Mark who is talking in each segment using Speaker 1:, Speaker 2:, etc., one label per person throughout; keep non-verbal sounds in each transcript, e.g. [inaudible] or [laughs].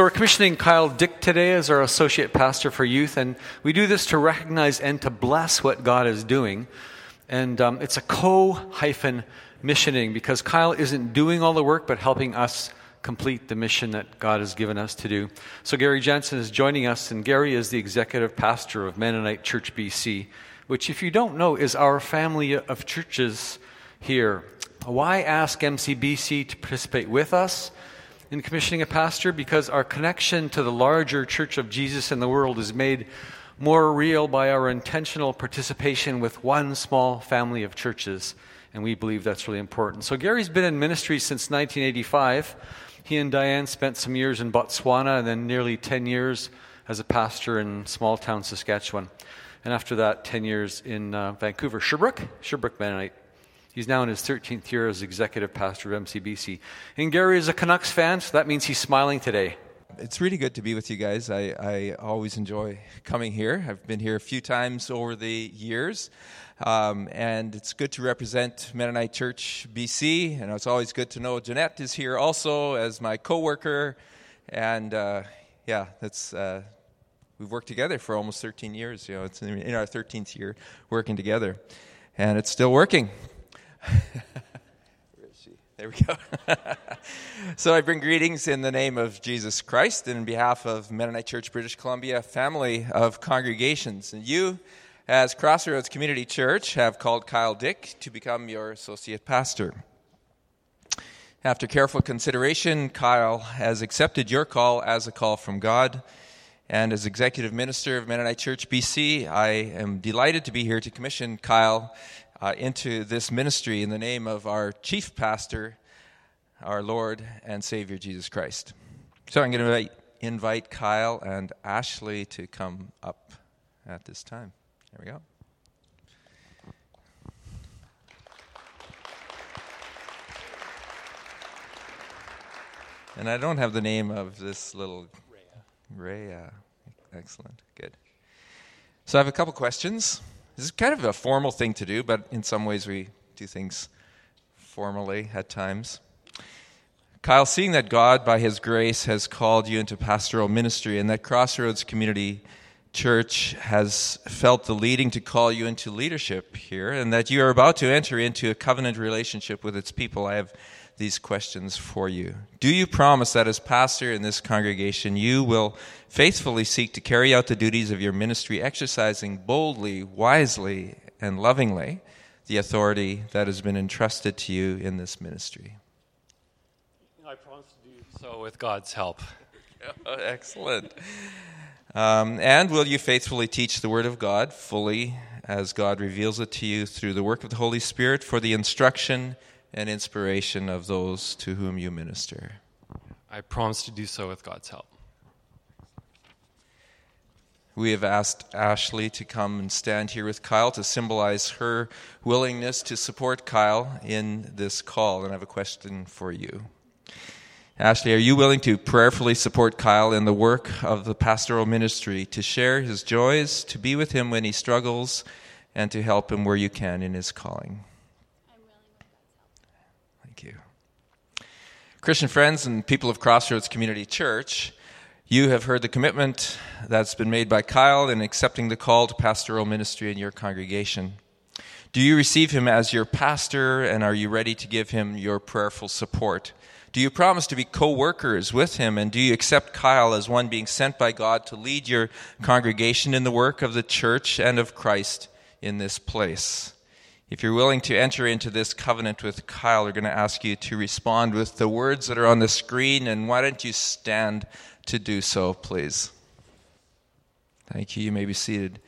Speaker 1: So, we're commissioning Kyle Dick today as our associate pastor for youth, and we do this to recognize and to bless what God is doing. And um, it's a co hyphen missioning because Kyle isn't doing all the work but helping us complete the mission that God has given us to do. So, Gary Jensen is joining us, and Gary is the executive pastor of Mennonite Church BC, which, if you don't know, is our family of churches here. Why ask MCBC to participate with us in commissioning a pastor? Because our connection to the larger church of Jesus in the world is made more real by our intentional participation with one small family of churches. And we believe that's really important. So, Gary's been in ministry since 1985. He and Diane spent some years in Botswana and then nearly 10 years as a pastor in small town Saskatchewan. And after that, 10 years in uh, Vancouver. Sherbrooke? Sherbrooke Mennonite. He's now in his 13th year as executive pastor of MCBC. And Gary is a Canucks fan, so that means he's smiling today.
Speaker 2: It's really good to be with you guys. I, I always enjoy coming here. I've been here a few times over the years. Um, and it's good to represent Mennonite Church BC. And it's always good to know Jeanette is here also as my coworker. And uh, yeah, that's uh, we've worked together for almost 13 years. You know, it's in our 13th year working together, and it's still working. Where is she? There we go. [laughs] so I bring greetings in the name of Jesus Christ and in behalf of Mennonite Church British Columbia family of congregations. And you, as Crossroads Community Church, have called Kyle Dick to become your associate pastor. After careful consideration, Kyle has accepted your call as a call from God. And as executive minister of Mennonite Church BC, I am delighted to be here to commission Kyle uh, into this ministry in the name of our chief pastor, our Lord and Savior Jesus Christ. So I'm going to invite, invite Kyle and Ashley to come up at this time. There we go. And I don't have the name of this little. Ray, uh, excellent, good. So I have a couple questions. This is kind of a formal thing to do, but in some ways we do things formally at times. Kyle, seeing that God, by His grace, has called you into pastoral ministry and that Crossroads Community Church has felt the leading to call you into leadership here, and that you are about to enter into a covenant relationship with its people, I have these questions for you. Do you promise that as pastor in this congregation, you will faithfully seek to carry out the duties of your ministry, exercising boldly, wisely, and lovingly the authority that has been entrusted to you in this ministry?
Speaker 3: I promise to do so with God's help. [laughs]
Speaker 2: Excellent. Um, and will you faithfully teach the Word of God fully as God reveals it to you through the work of the Holy Spirit for the instruction and inspiration of those to whom you minister?
Speaker 3: I promise to do so with God's help.
Speaker 2: We have asked Ashley to come and stand here with Kyle to symbolize her willingness to support Kyle in this call. And I have a question for you. Ashley, are you willing to prayerfully support Kyle in the work of the pastoral ministry, to share his joys, to be with him when he struggles, and to help him where you can in his calling? Thank you. Christian friends and people of Crossroads Community Church, you have heard the commitment that's been made by Kyle in accepting the call to pastoral ministry in your congregation. Do you receive him as your pastor, and are you ready to give him your prayerful support? Do you promise to be co workers with him? And do you accept Kyle as one being sent by God to lead your congregation in the work of the church and of Christ in this place? If you're willing to enter into this covenant with Kyle, we're going to ask you to respond with the words that are on the screen. And why don't you stand to do so, please? Thank you. You may be seated.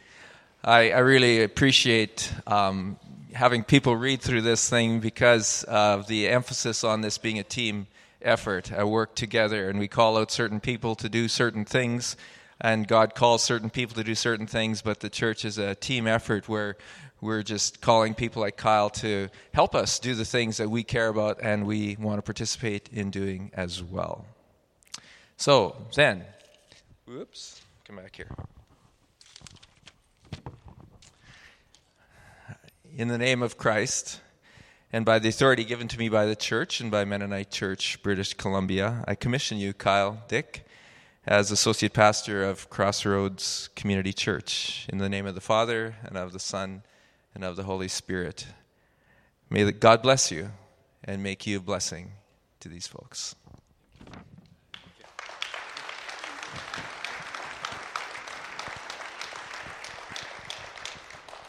Speaker 2: I, I really appreciate um, having people read through this thing because of the emphasis on this being a team effort, a work together, and we call out certain people to do certain things, and God calls certain people to do certain things, but the church is a team effort where we're just calling people like Kyle to help us do the things that we care about and we want to participate in doing as well. So, then, whoops, come back here. In the name of Christ, and by the authority given to me by the church and by Mennonite Church, British Columbia, I commission you, Kyle Dick, as associate pastor of Crossroads Community Church. In the name of the Father, and of the Son, and of the Holy Spirit. May God bless you and make you a blessing to these folks.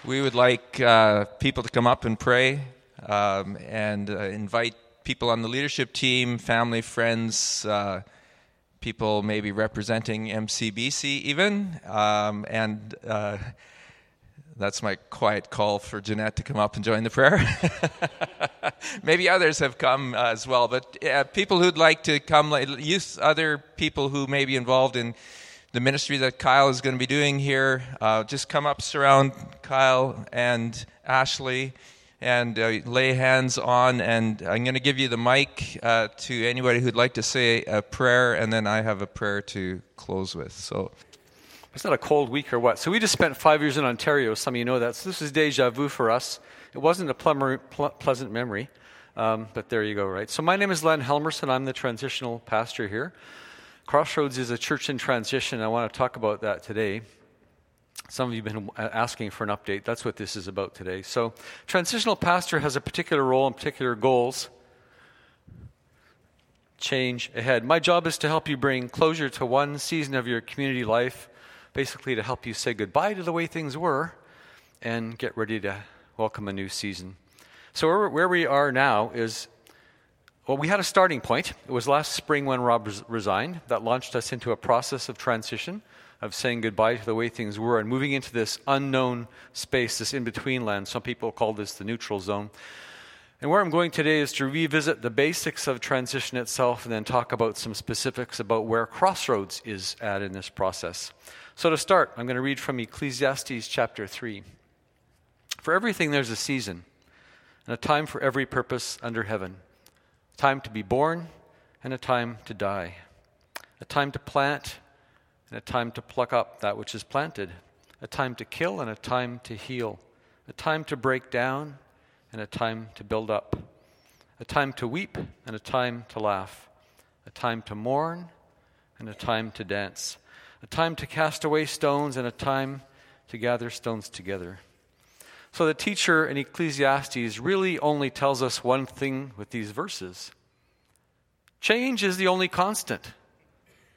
Speaker 2: We would like uh, people to come up and pray um, and uh, invite people on the leadership team, family, friends, uh, people maybe representing MCBC even. Um, and uh, that's my quiet call for Jeanette to come up and join the prayer. [laughs] maybe others have come uh, as well, but people who'd like to come, use other people who may be involved in the ministry that Kyle is going to be doing here. Uh, just come up, surround Kyle and Ashley, and uh, lay hands on. And I'm going to give you the mic uh, to anybody who'd like to say a prayer, and then I have a prayer to close with. So.
Speaker 1: It's not a cold week or what. So we just spent five years in Ontario. Some of you know that. So this is deja vu for us. It wasn't a pleasant memory, um, but there you go, right? So my name is Len Helmerson. I'm the transitional pastor here. Crossroads is a church in transition. I want to talk about that today. Some of you have been asking for an update. That's what this is about today. So, transitional pastor has a particular role and particular goals. Change ahead. My job is to help you bring closure to one season of your community life, basically to help you say goodbye to the way things were and get ready to welcome a new season. So, where we are now is well, we had a starting point. It was last spring when Rob resigned that launched us into a process of transition, of saying goodbye to the way things were and moving into this unknown space, this in between land. Some people call this the neutral zone. And where I'm going today is to revisit the basics of transition itself and then talk about some specifics about where Crossroads is at in this process. So, to start, I'm going to read from Ecclesiastes chapter 3. For everything there's a season, and a time for every purpose under heaven time to be born and a time to die, a time to plant and a time to pluck up that which is planted, a time to kill and a time to heal, a time to break down and a time to build up, a time to weep and a time to laugh, a time to mourn and a time to dance, a time to cast away stones and a time to gather stones together. So the teacher in Ecclesiastes really only tells us one thing with these verses change is the only constant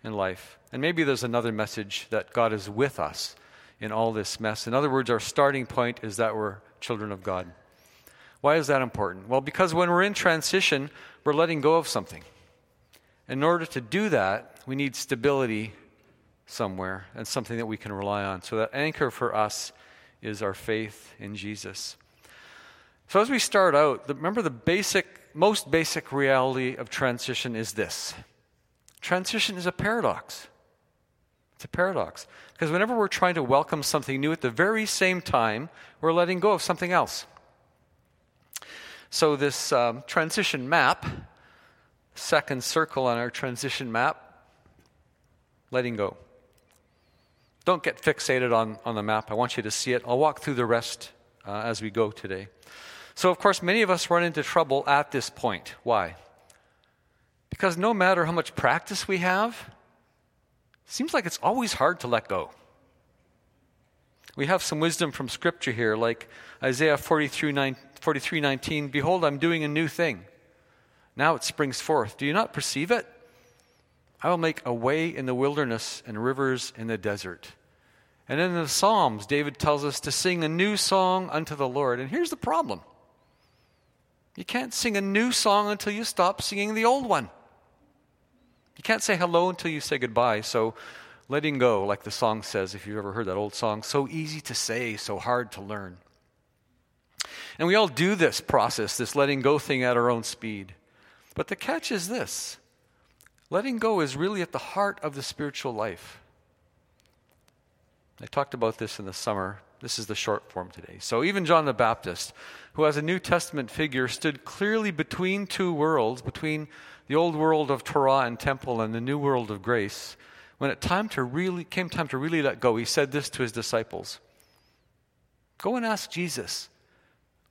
Speaker 1: in life. And maybe there's another message that God is with us in all this mess. In other words, our starting point is that we're children of God. Why is that important? Well, because when we're in transition, we're letting go of something. In order to do that, we need stability somewhere and something that we can rely on. So, that anchor for us is our faith in Jesus. So, as we start out, remember the basic, most basic reality of transition is this transition is a paradox. It's a paradox. Because whenever we're trying to welcome something new at the very same time, we're letting go of something else. So, this um, transition map, second circle on our transition map, letting go. Don't get fixated on, on the map. I want you to see it. I'll walk through the rest uh, as we go today. So, of course, many of us run into trouble at this point. Why? Because no matter how much practice we have, seems like it's always hard to let go. We have some wisdom from Scripture here, like Isaiah 43, 9, 43 19. Behold, I'm doing a new thing. Now it springs forth. Do you not perceive it? I will make a way in the wilderness and rivers in the desert. And in the Psalms, David tells us to sing a new song unto the Lord. And here's the problem you can't sing a new song until you stop singing the old one. You can't say hello until you say goodbye. So, letting go, like the song says, if you've ever heard that old song, so easy to say, so hard to learn. And we all do this process, this letting go thing at our own speed. But the catch is this Letting go is really at the heart of the spiritual life. I talked about this in the summer. This is the short form today. So, even John the Baptist, who as a New Testament figure stood clearly between two worlds, between the old world of Torah and temple and the new world of grace, when it time to really, came time to really let go, he said this to his disciples Go and ask Jesus,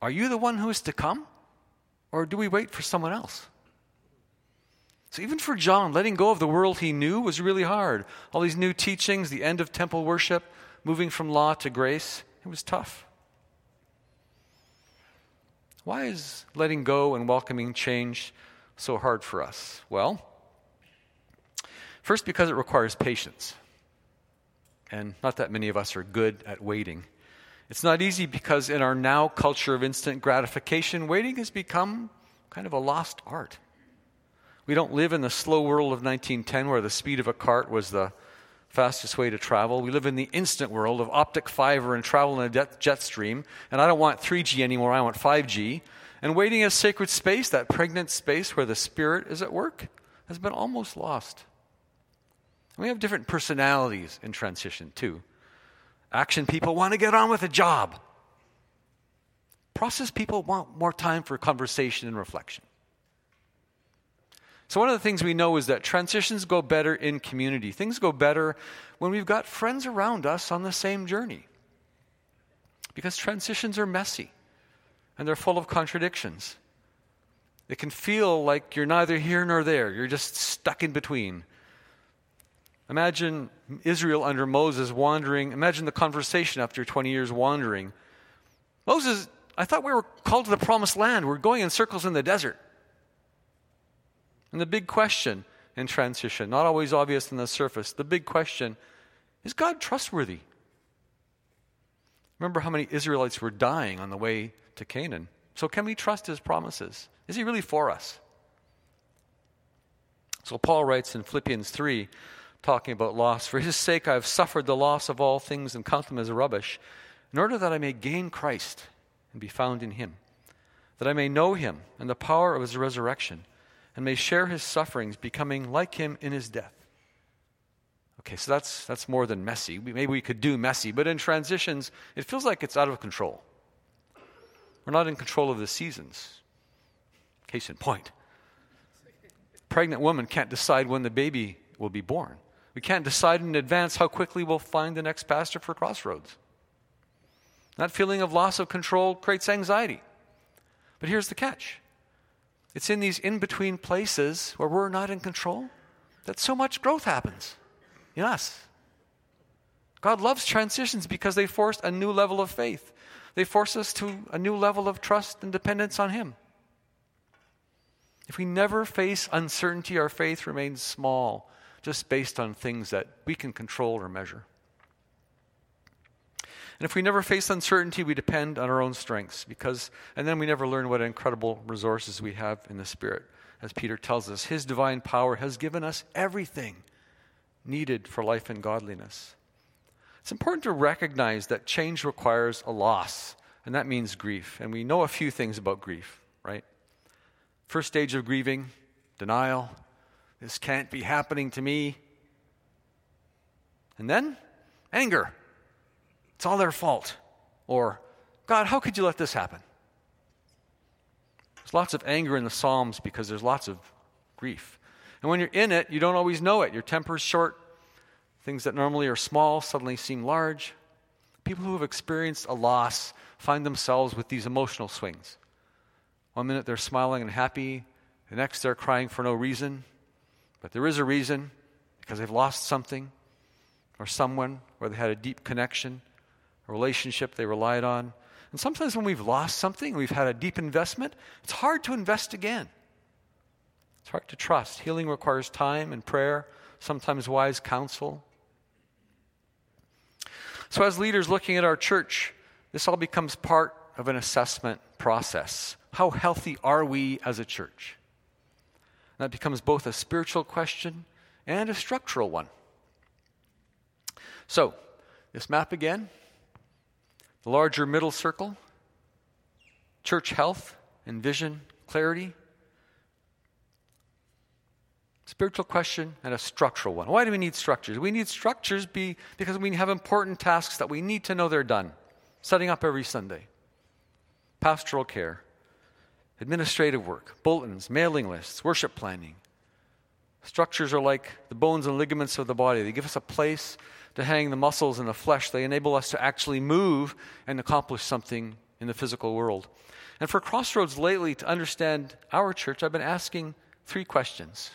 Speaker 1: Are you the one who is to come? Or do we wait for someone else? So, even for John, letting go of the world he knew was really hard. All these new teachings, the end of temple worship, moving from law to grace, it was tough. Why is letting go and welcoming change so hard for us? Well, first, because it requires patience. And not that many of us are good at waiting. It's not easy because in our now culture of instant gratification, waiting has become kind of a lost art. We don't live in the slow world of 1910 where the speed of a cart was the fastest way to travel. We live in the instant world of optic fiber and travel in a jet stream. And I don't want 3G anymore, I want 5G. And waiting as sacred space, that pregnant space where the Spirit is at work, has been almost lost. We have different personalities in transition, too. Action people want to get on with a job. Process people want more time for conversation and reflection. So, one of the things we know is that transitions go better in community. Things go better when we've got friends around us on the same journey. Because transitions are messy and they're full of contradictions. It can feel like you're neither here nor there, you're just stuck in between. Imagine Israel under Moses wandering. Imagine the conversation after 20 years wandering. Moses, I thought we were called to the promised land. We're going in circles in the desert. And the big question in transition, not always obvious on the surface, the big question is God trustworthy? Remember how many Israelites were dying on the way to Canaan. So, can we trust his promises? Is he really for us? So, Paul writes in Philippians 3, talking about loss For his sake I have suffered the loss of all things and count them as rubbish, in order that I may gain Christ and be found in him, that I may know him and the power of his resurrection and may share his sufferings, becoming like him in his death. Okay, so that's, that's more than messy. Maybe we could do messy, but in transitions, it feels like it's out of control. We're not in control of the seasons. Case in point. Pregnant woman can't decide when the baby will be born. We can't decide in advance how quickly we'll find the next pastor for Crossroads. That feeling of loss of control creates anxiety. But here's the catch it's in these in between places where we're not in control that so much growth happens in us. God loves transitions because they force a new level of faith, they force us to a new level of trust and dependence on Him. If we never face uncertainty, our faith remains small, just based on things that we can control or measure. And if we never face uncertainty, we depend on our own strengths because, and then we never learn what incredible resources we have in the Spirit. As Peter tells us, His divine power has given us everything needed for life and godliness. It's important to recognize that change requires a loss, and that means grief. And we know a few things about grief, right? First stage of grieving, denial. This can't be happening to me. And then, anger. It's all their fault. Or, God, how could you let this happen? There's lots of anger in the Psalms because there's lots of grief. And when you're in it, you don't always know it. Your temper's short. Things that normally are small suddenly seem large. People who have experienced a loss find themselves with these emotional swings. One minute they're smiling and happy, the next they're crying for no reason. But there is a reason because they've lost something or someone where they had a deep connection a relationship they relied on. And sometimes when we've lost something, we've had a deep investment, it's hard to invest again. It's hard to trust. Healing requires time and prayer, sometimes wise counsel. So, as leaders looking at our church, this all becomes part of an assessment process. How healthy are we as a church? And that becomes both a spiritual question and a structural one. So, this map again the larger middle circle, church health and vision, clarity. Spiritual question and a structural one. Why do we need structures? We need structures be, because we have important tasks that we need to know they're done. Setting up every Sunday, pastoral care, administrative work, bulletins, mailing lists, worship planning. Structures are like the bones and ligaments of the body. They give us a place to hang the muscles and the flesh. They enable us to actually move and accomplish something in the physical world. And for Crossroads lately, to understand our church, I've been asking three questions.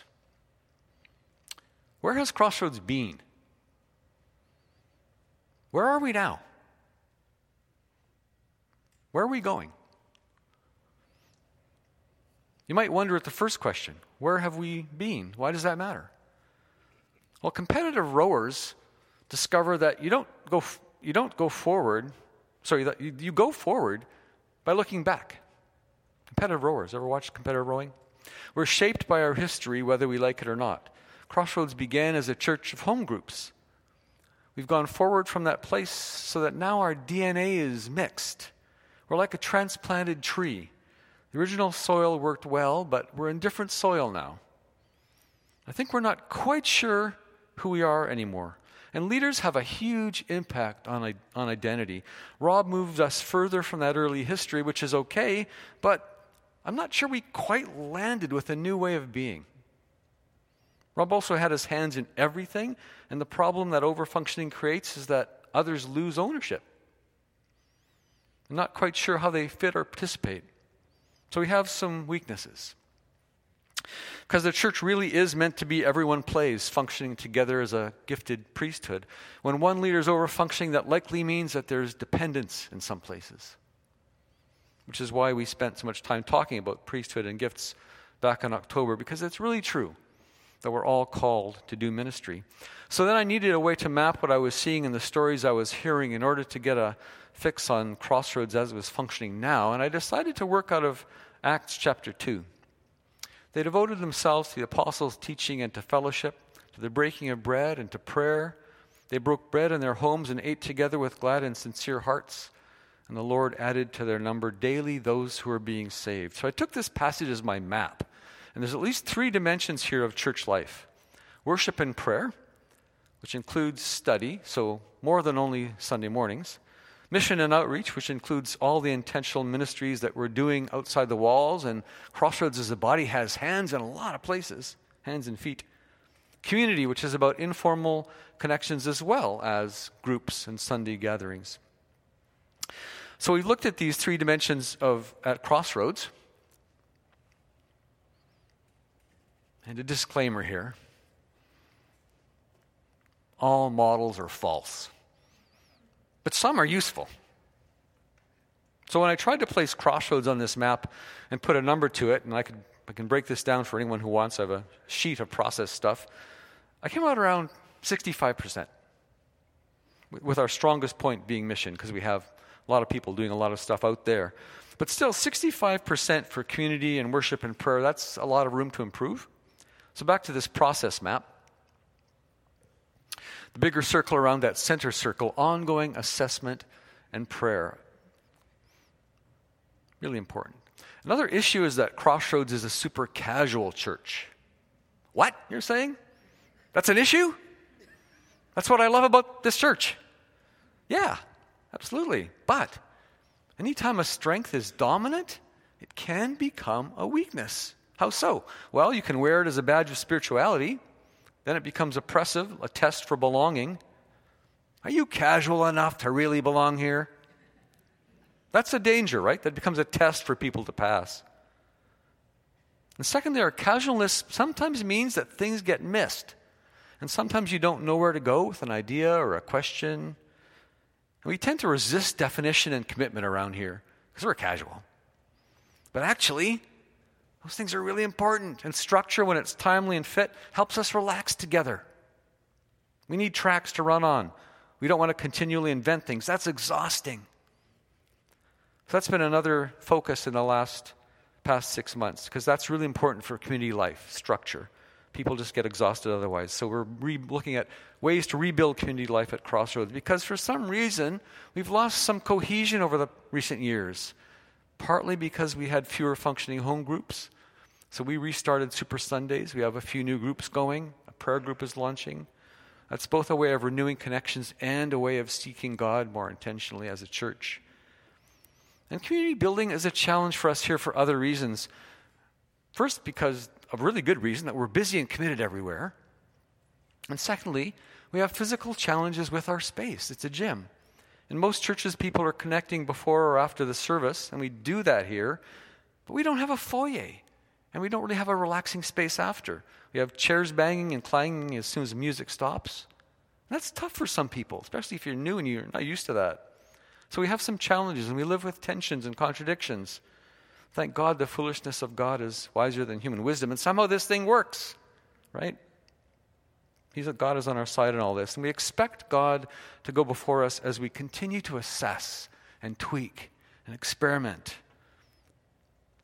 Speaker 1: Where has Crossroads been? Where are we now? Where are we going? You might wonder at the first question where have we been? Why does that matter? Well, competitive rowers discover that you don't go, you don't go forward, sorry, you, you go forward by looking back. Competitive rowers, ever watched competitive rowing? We're shaped by our history, whether we like it or not. Crossroads began as a church of home groups. We've gone forward from that place so that now our DNA is mixed. We're like a transplanted tree. The original soil worked well, but we're in different soil now. I think we're not quite sure who we are anymore. And leaders have a huge impact on, on identity. Rob moved us further from that early history, which is okay, but I'm not sure we quite landed with a new way of being. Rob also had his hands in everything, and the problem that overfunctioning creates is that others lose ownership. I'm not quite sure how they fit or participate. So we have some weaknesses. Because the church really is meant to be everyone plays, functioning together as a gifted priesthood. When one leader is over functioning, that likely means that there's dependence in some places. Which is why we spent so much time talking about priesthood and gifts back in October, because it's really true that we're all called to do ministry. So then I needed a way to map what I was seeing in the stories I was hearing in order to get a fix on Crossroads as it was functioning now. And I decided to work out of Acts chapter 2. They devoted themselves to the apostles' teaching and to fellowship, to the breaking of bread and to prayer. They broke bread in their homes and ate together with glad and sincere hearts. And the Lord added to their number daily those who were being saved. So I took this passage as my map. And there's at least three dimensions here of church life worship and prayer, which includes study, so more than only Sunday mornings. Mission and outreach, which includes all the intentional ministries that we're doing outside the walls, and Crossroads as a body has hands in a lot of places, hands and feet. Community, which is about informal connections as well as groups and Sunday gatherings. So we've looked at these three dimensions of at Crossroads. And a disclaimer here all models are false but some are useful. So when I tried to place crossroads on this map and put a number to it, and I, could, I can break this down for anyone who wants, I have a sheet of process stuff, I came out around 65%, with our strongest point being mission, because we have a lot of people doing a lot of stuff out there. But still, 65% for community and worship and prayer, that's a lot of room to improve. So back to this process map. The bigger circle around that center circle, ongoing assessment and prayer. Really important. Another issue is that Crossroads is a super casual church. What? You're saying? That's an issue? That's what I love about this church. Yeah, absolutely. But anytime a strength is dominant, it can become a weakness. How so? Well, you can wear it as a badge of spirituality, then it becomes oppressive, a test for belonging. Are you casual enough to really belong here? That's a danger, right? That becomes a test for people to pass. And secondly, our casualness sometimes means that things get missed. And sometimes you don't know where to go with an idea or a question. And we tend to resist definition and commitment around here because we're casual. But actually, those things are really important. And structure, when it's timely and fit, helps us relax together. We need tracks to run on. We don't want to continually invent things. That's exhausting. So that's been another focus in the last past six months because that's really important for community life structure. People just get exhausted otherwise. So we're re- looking at ways to rebuild community life at Crossroads because for some reason we've lost some cohesion over the recent years partly because we had fewer functioning home groups. So we restarted Super Sundays. We have a few new groups going. A prayer group is launching. That's both a way of renewing connections and a way of seeking God more intentionally as a church. And community building is a challenge for us here for other reasons. First, because a really good reason that we're busy and committed everywhere. And secondly, we have physical challenges with our space. It's a gym. In most churches, people are connecting before or after the service, and we do that here, but we don't have a foyer. And we don't really have a relaxing space after. We have chairs banging and clanging as soon as the music stops. And that's tough for some people, especially if you're new and you're not used to that. So we have some challenges and we live with tensions and contradictions. Thank God the foolishness of God is wiser than human wisdom. And somehow this thing works, right? He's, God is on our side in all this. And we expect God to go before us as we continue to assess and tweak and experiment.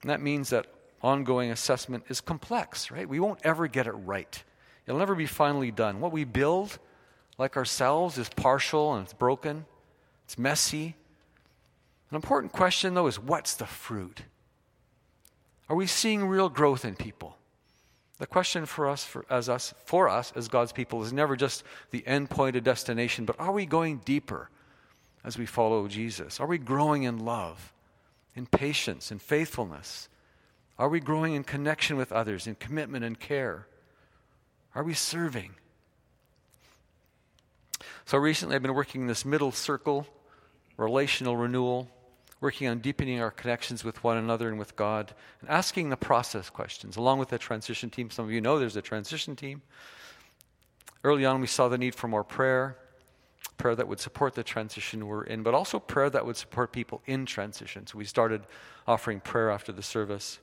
Speaker 1: And that means that ongoing assessment is complex, right? We won't ever get it right. It'll never be finally done. What we build, like ourselves, is partial and it's broken, it's messy. An important question, though, is what's the fruit? Are we seeing real growth in people? The question for us, for, as us, for us as God's people, is never just the end point, destination, but are we going deeper as we follow Jesus? Are we growing in love, in patience, in faithfulness? Are we growing in connection with others, in commitment and care? Are we serving? So recently, I've been working in this middle circle, relational renewal, working on deepening our connections with one another and with God, and asking the process questions, along with the transition team. Some of you know there's a transition team. Early on, we saw the need for more prayer, prayer that would support the transition we're in, but also prayer that would support people in transition. So we started offering prayer after the service.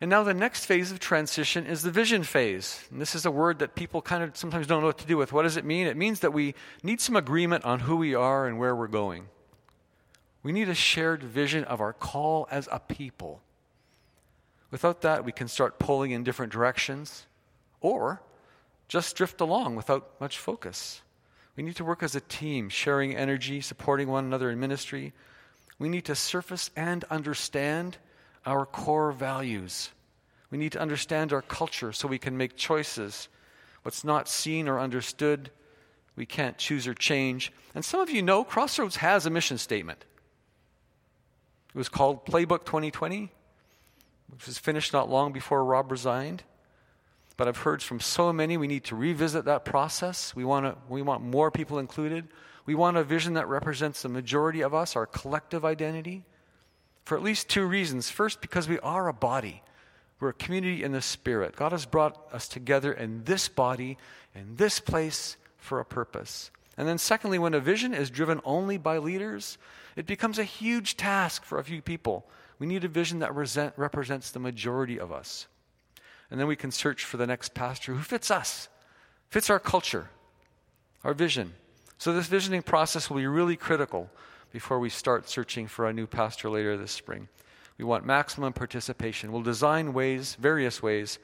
Speaker 1: And now the next phase of transition is the vision phase. And this is a word that people kind of sometimes don't know what to do with. What does it mean? It means that we need some agreement on who we are and where we're going. We need a shared vision of our call as a people. Without that, we can start pulling in different directions or just drift along without much focus. We need to work as a team, sharing energy, supporting one another in ministry. We need to surface and understand our core values. We need to understand our culture so we can make choices. What's not seen or understood, we can't choose or change. And some of you know Crossroads has a mission statement. It was called Playbook 2020, which was finished not long before Rob resigned. But I've heard from so many we need to revisit that process. We want, to, we want more people included. We want a vision that represents the majority of us, our collective identity, for at least two reasons. First, because we are a body, we're a community in the Spirit. God has brought us together in this body, in this place, for a purpose. And then, secondly, when a vision is driven only by leaders, it becomes a huge task for a few people. We need a vision that resent, represents the majority of us. And then we can search for the next pastor who fits us, fits our culture, our vision. So, this visioning process will be really critical before we start searching for a new pastor later this spring. We want maximum participation. We'll design ways, various ways,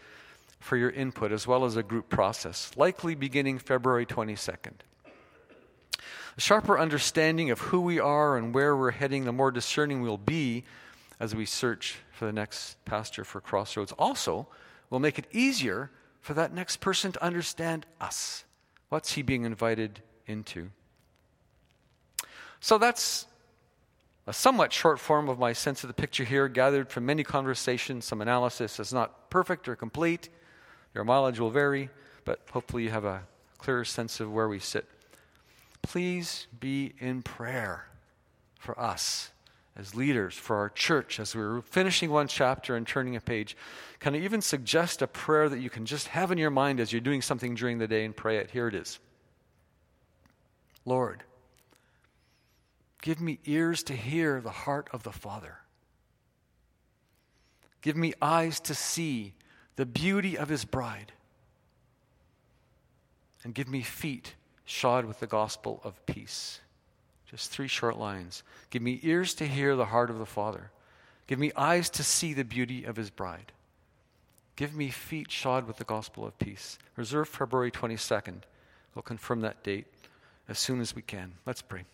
Speaker 1: for your input as well as a group process, likely beginning February 22nd. A sharper understanding of who we are and where we're heading, the more discerning we'll be as we search for the next pastor for Crossroads. Also, will make it easier for that next person to understand us. What's he being invited into? So that's a somewhat short form of my sense of the picture here, gathered from many conversations, some analysis. It's not perfect or complete. Your mileage will vary, but hopefully you have a clearer sense of where we sit please be in prayer for us as leaders, for our church, as we're finishing one chapter and turning a page. Can I even suggest a prayer that you can just have in your mind as you're doing something during the day and pray it? Here it is Lord, give me ears to hear the heart of the Father. Give me eyes to see the beauty of his bride. And give me feet shod with the gospel of peace. Just three short lines. Give me ears to hear the heart of the Father. Give me eyes to see the beauty of his bride. Give me feet shod with the gospel of peace. Reserve February 22nd. We'll confirm that date as soon as we can. Let's pray.